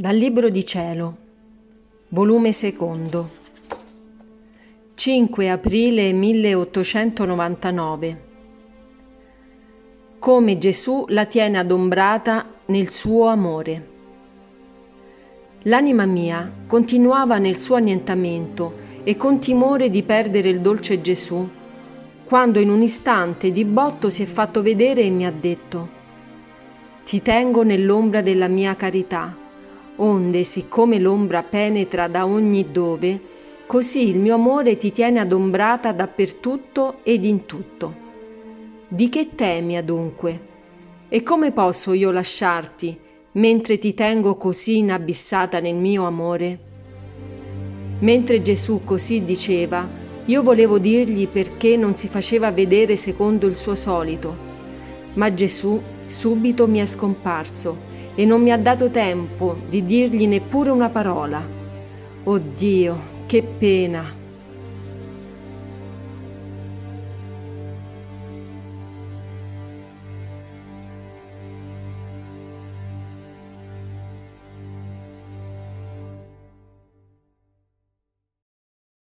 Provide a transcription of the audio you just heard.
Dal Libro di Cielo, volume secondo, 5 aprile 1899. Come Gesù la tiene adombrata nel suo amore. L'anima mia continuava nel suo annientamento e con timore di perdere il dolce Gesù, quando in un istante di botto si è fatto vedere e mi ha detto, Ti tengo nell'ombra della mia carità onde siccome l'ombra penetra da ogni dove, così il mio amore ti tiene adombrata dappertutto ed in tutto. Di che temi adunque? E come posso io lasciarti, mentre ti tengo così inabissata nel mio amore? Mentre Gesù così diceva, io volevo dirgli perché non si faceva vedere secondo il suo solito, ma Gesù subito mi è scomparso e non mi ha dato tempo di dirgli neppure una parola. Oh Dio, che pena!